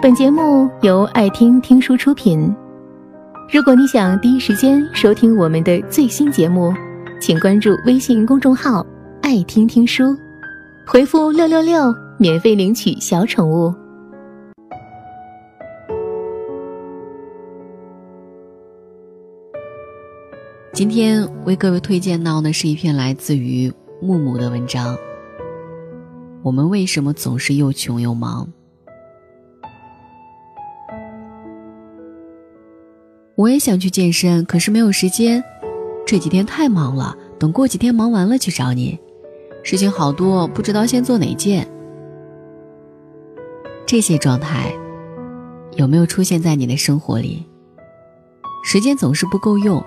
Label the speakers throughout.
Speaker 1: 本节目由爱听听书出品。如果你想第一时间收听我们的最新节目，请关注微信公众号“爱听听书”，回复“六六六”免费领取小宠物。
Speaker 2: 今天为各位推荐到的是一篇来自于木木的文章。我们为什么总是又穷又忙？我也想去健身，可是没有时间。这几天太忙了，等过几天忙完了去找你。事情好多，不知道先做哪件。这些状态有没有出现在你的生活里？时间总是不够用。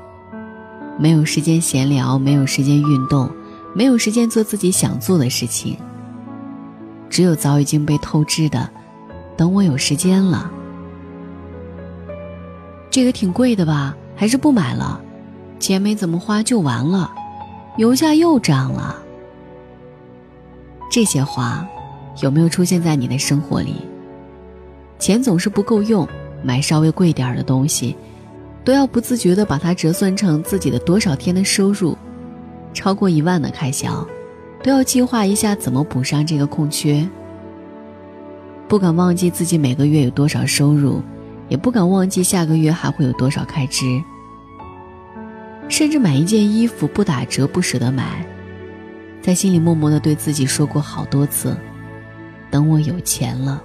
Speaker 2: 没有时间闲聊，没有时间运动，没有时间做自己想做的事情。只有早已经被透支的，等我有时间了。这个挺贵的吧？还是不买了？钱没怎么花就完了，油价又涨了。这些话有没有出现在你的生活里？钱总是不够用，买稍微贵点的东西。都要不自觉地把它折算成自己的多少天的收入，超过一万的开销，都要计划一下怎么补上这个空缺。不敢忘记自己每个月有多少收入，也不敢忘记下个月还会有多少开支。甚至买一件衣服不打折不舍得买，在心里默默的对自己说过好多次：“等我有钱了。”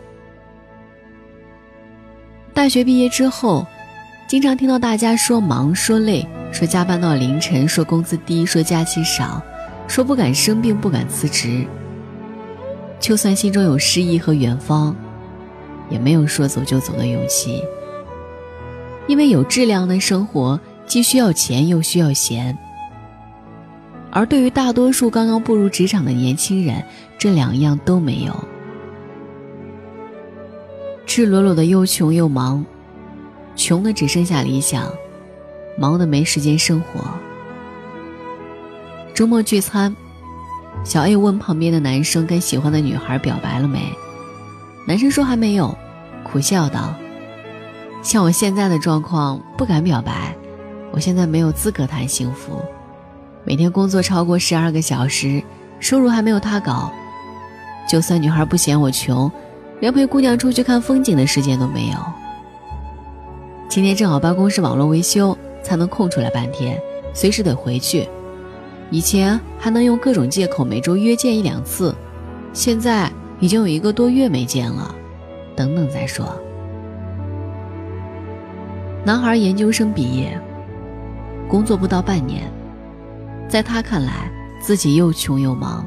Speaker 2: 大学毕业之后。经常听到大家说忙、说累、说加班到凌晨、说工资低、说假期少、说不敢生病、不敢辞职。就算心中有诗意和远方，也没有说走就走的勇气。因为有质量的生活既需要钱又需要闲，而对于大多数刚刚步入职场的年轻人，这两样都没有。赤裸裸的又穷又忙。穷的只剩下理想，忙的没时间生活。周末聚餐，小 A 问旁边的男生跟喜欢的女孩表白了没？男生说还没有，苦笑道：“像我现在的状况，不敢表白。我现在没有资格谈幸福，每天工作超过十二个小时，收入还没有他高。就算女孩不嫌我穷，连陪姑娘出去看风景的时间都没有。”今天正好办公室网络维修，才能空出来半天，随时得回去。以前还能用各种借口每周约见一两次，现在已经有一个多月没见了。等等再说。男孩研究生毕业，工作不到半年，在他看来，自己又穷又忙，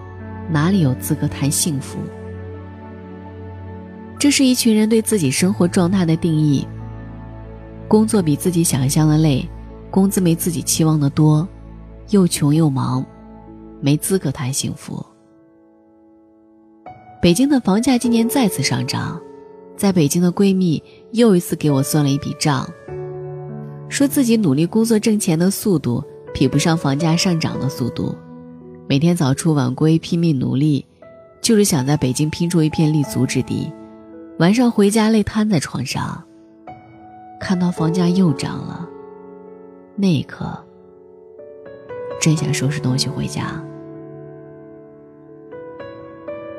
Speaker 2: 哪里有资格谈幸福？这是一群人对自己生活状态的定义。工作比自己想象的累，工资没自己期望的多，又穷又忙，没资格谈幸福。北京的房价今年再次上涨，在北京的闺蜜又一次给我算了一笔账，说自己努力工作挣钱的速度比不上房价上涨的速度，每天早出晚归拼命努力，就是想在北京拼出一片立足之地，晚上回家累瘫在床上。看到房价又涨了，那一刻，真想收拾东西回家。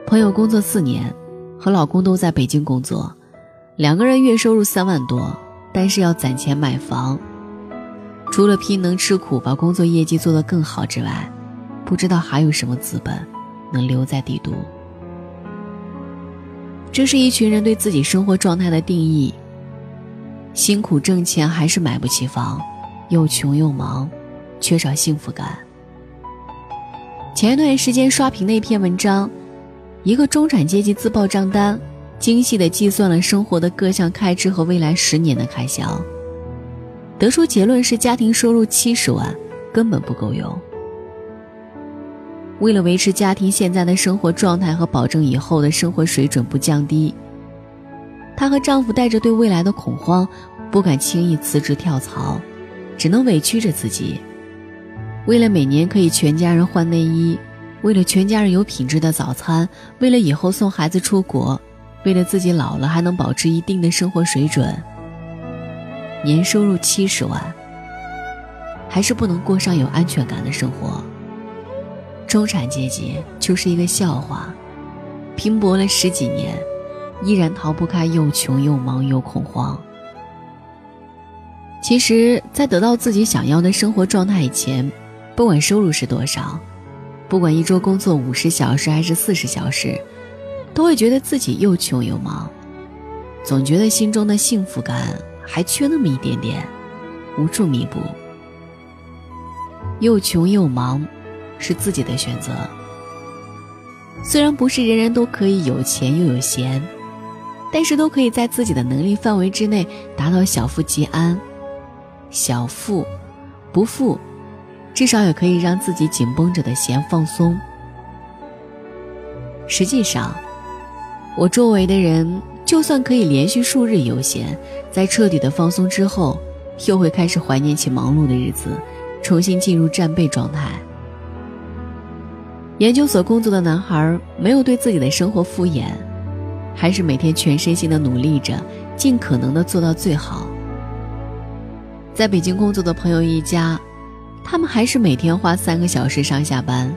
Speaker 2: 朋友工作四年，和老公都在北京工作，两个人月收入三万多，但是要攒钱买房。除了拼能吃苦，把工作业绩做得更好之外，不知道还有什么资本能留在帝都。这是一群人对自己生活状态的定义。辛苦挣钱还是买不起房，又穷又忙，缺少幸福感。前一段时间刷屏那篇文章，一个中产阶级自报账单，精细的计算了生活的各项开支和未来十年的开销，得出结论是家庭收入七十万根本不够用。为了维持家庭现在的生活状态和保证以后的生活水准不降低。她和丈夫带着对未来的恐慌，不敢轻易辞职跳槽，只能委屈着自己。为了每年可以全家人换内衣，为了全家人有品质的早餐，为了以后送孩子出国，为了自己老了还能保持一定的生活水准，年收入七十万，还是不能过上有安全感的生活。中产阶级就是一个笑话，拼搏了十几年，依然逃不开又穷又忙又恐慌。其实，在得到自己想要的生活状态以前，不管收入是多少，不管一周工作五十小时还是四十小时。都会觉得自己又穷又忙，总觉得心中的幸福感还缺那么一点点，无处弥补。又穷又忙，是自己的选择。虽然不是人人都可以有钱又有闲，但是都可以在自己的能力范围之内达到小富即安。小富，不富，至少也可以让自己紧绷着的弦放松。实际上。我周围的人，就算可以连续数日悠闲，在彻底的放松之后，又会开始怀念起忙碌的日子，重新进入战备状态。研究所工作的男孩没有对自己的生活敷衍，还是每天全身心的努力着，尽可能的做到最好。在北京工作的朋友一家，他们还是每天花三个小时上下班。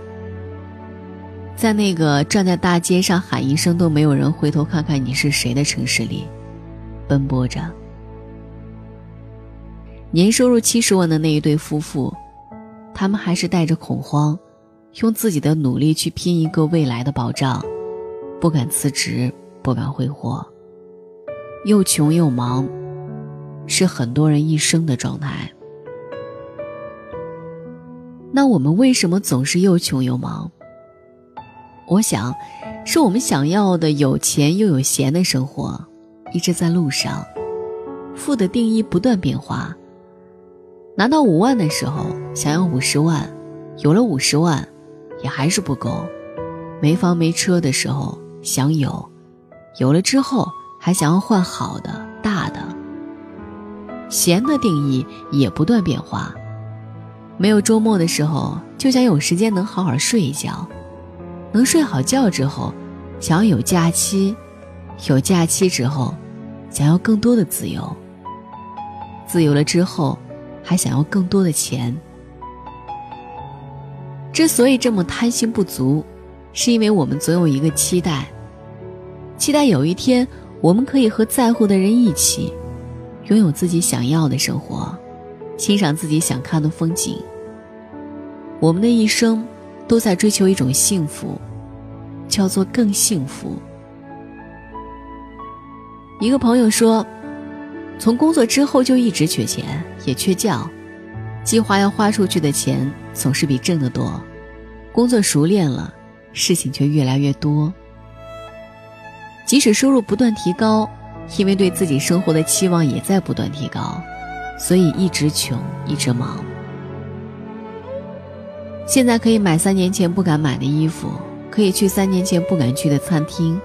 Speaker 2: 在那个站在大街上喊一声都没有人回头看看你是谁的城市里，奔波着。年收入七十万的那一对夫妇，他们还是带着恐慌，用自己的努力去拼一个未来的保障，不敢辞职，不敢挥霍，又穷又忙，是很多人一生的状态。那我们为什么总是又穷又忙？我想，是我们想要的有钱又有闲的生活，一直在路上。富的定义不断变化。拿到五万的时候，想要五十万；有了五十万，也还是不够。没房没车的时候想有，有了之后还想要换好的、大的。闲的定义也不断变化。没有周末的时候，就想有时间能好好睡一觉。能睡好觉之后，想要有假期；有假期之后，想要更多的自由；自由了之后，还想要更多的钱。之所以这么贪心不足，是因为我们总有一个期待：期待有一天我们可以和在乎的人一起，拥有自己想要的生活，欣赏自己想看的风景。我们的一生。都在追求一种幸福，叫做更幸福。一个朋友说，从工作之后就一直缺钱，也缺觉，计划要花出去的钱总是比挣得多。工作熟练了，事情却越来越多。即使收入不断提高，因为对自己生活的期望也在不断提高，所以一直穷，一直忙。现在可以买三年前不敢买的衣服，可以去三年前不敢去的餐厅。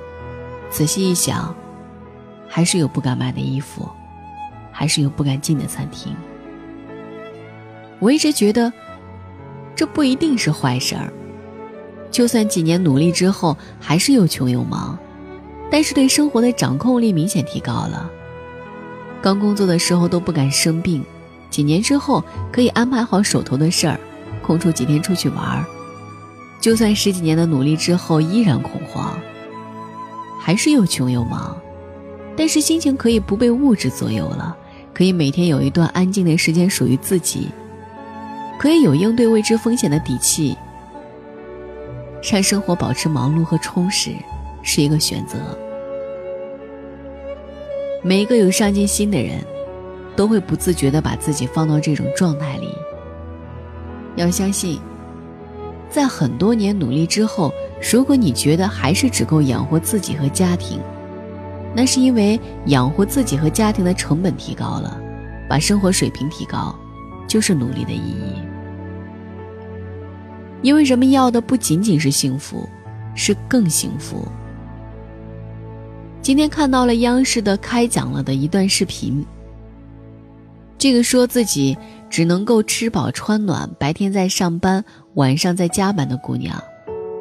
Speaker 2: 仔细一想，还是有不敢买的衣服，还是有不敢进的餐厅。我一直觉得，这不一定是坏事儿。就算几年努力之后还是又穷又忙，但是对生活的掌控力明显提高了。刚工作的时候都不敢生病，几年之后可以安排好手头的事儿。空出几天出去玩儿就算十几年的努力之后依然恐慌，还是又穷又忙，但是心情可以不被物质左右了，可以每天有一段安静的时间属于自己，可以有应对未知风险的底气，让生活保持忙碌和充实是一个选择。每一个有上进心的人，都会不自觉地把自己放到这种状态里。要相信，在很多年努力之后，如果你觉得还是只够养活自己和家庭，那是因为养活自己和家庭的成本提高了，把生活水平提高，就是努力的意义。因为人们要的不仅仅是幸福，是更幸福。今天看到了央视的开讲了的一段视频，这个说自己。只能够吃饱穿暖，白天在上班，晚上在加班的姑娘，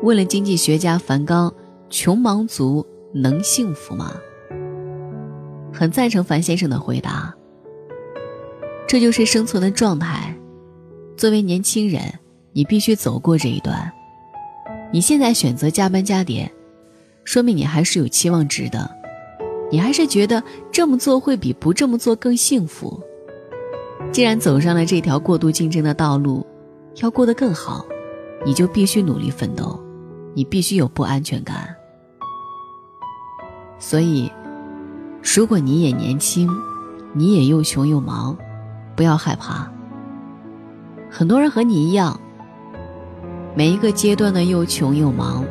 Speaker 2: 问了经济学家樊纲：“穷忙族能幸福吗？很赞成樊先生的回答。这就是生存的状态。作为年轻人，你必须走过这一段。你现在选择加班加点，说明你还是有期望值的，你还是觉得这么做会比不这么做更幸福。既然走上了这条过度竞争的道路，要过得更好，你就必须努力奋斗，你必须有不安全感。所以，如果你也年轻，你也又穷又忙，不要害怕。很多人和你一样。每一个阶段的又穷又忙，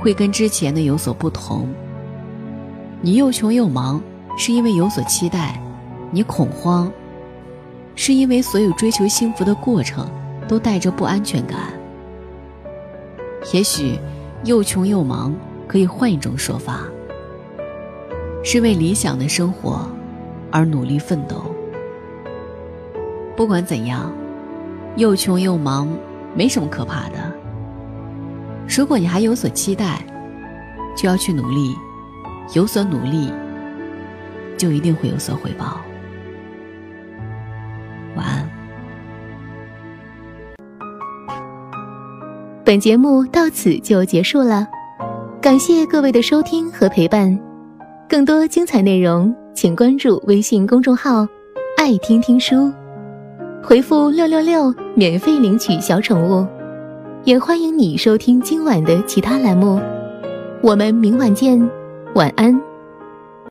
Speaker 2: 会跟之前的有所不同。你又穷又忙，是因为有所期待；你恐慌，是因为所有追求幸福的过程都带着不安全感。也许，又穷又忙可以换一种说法，是为理想的生活而努力奋斗。不管怎样，又穷又忙没什么可怕的。如果你还有所期待，就要去努力；有所努力，就一定会有所回报。晚安。
Speaker 1: 本节目到此就结束了，感谢各位的收听和陪伴。更多精彩内容，请关注微信公众号“爱听听书”，回复“六六六”免费领取小宠物。也欢迎你收听今晚的其他栏目，我们明晚见，晚安。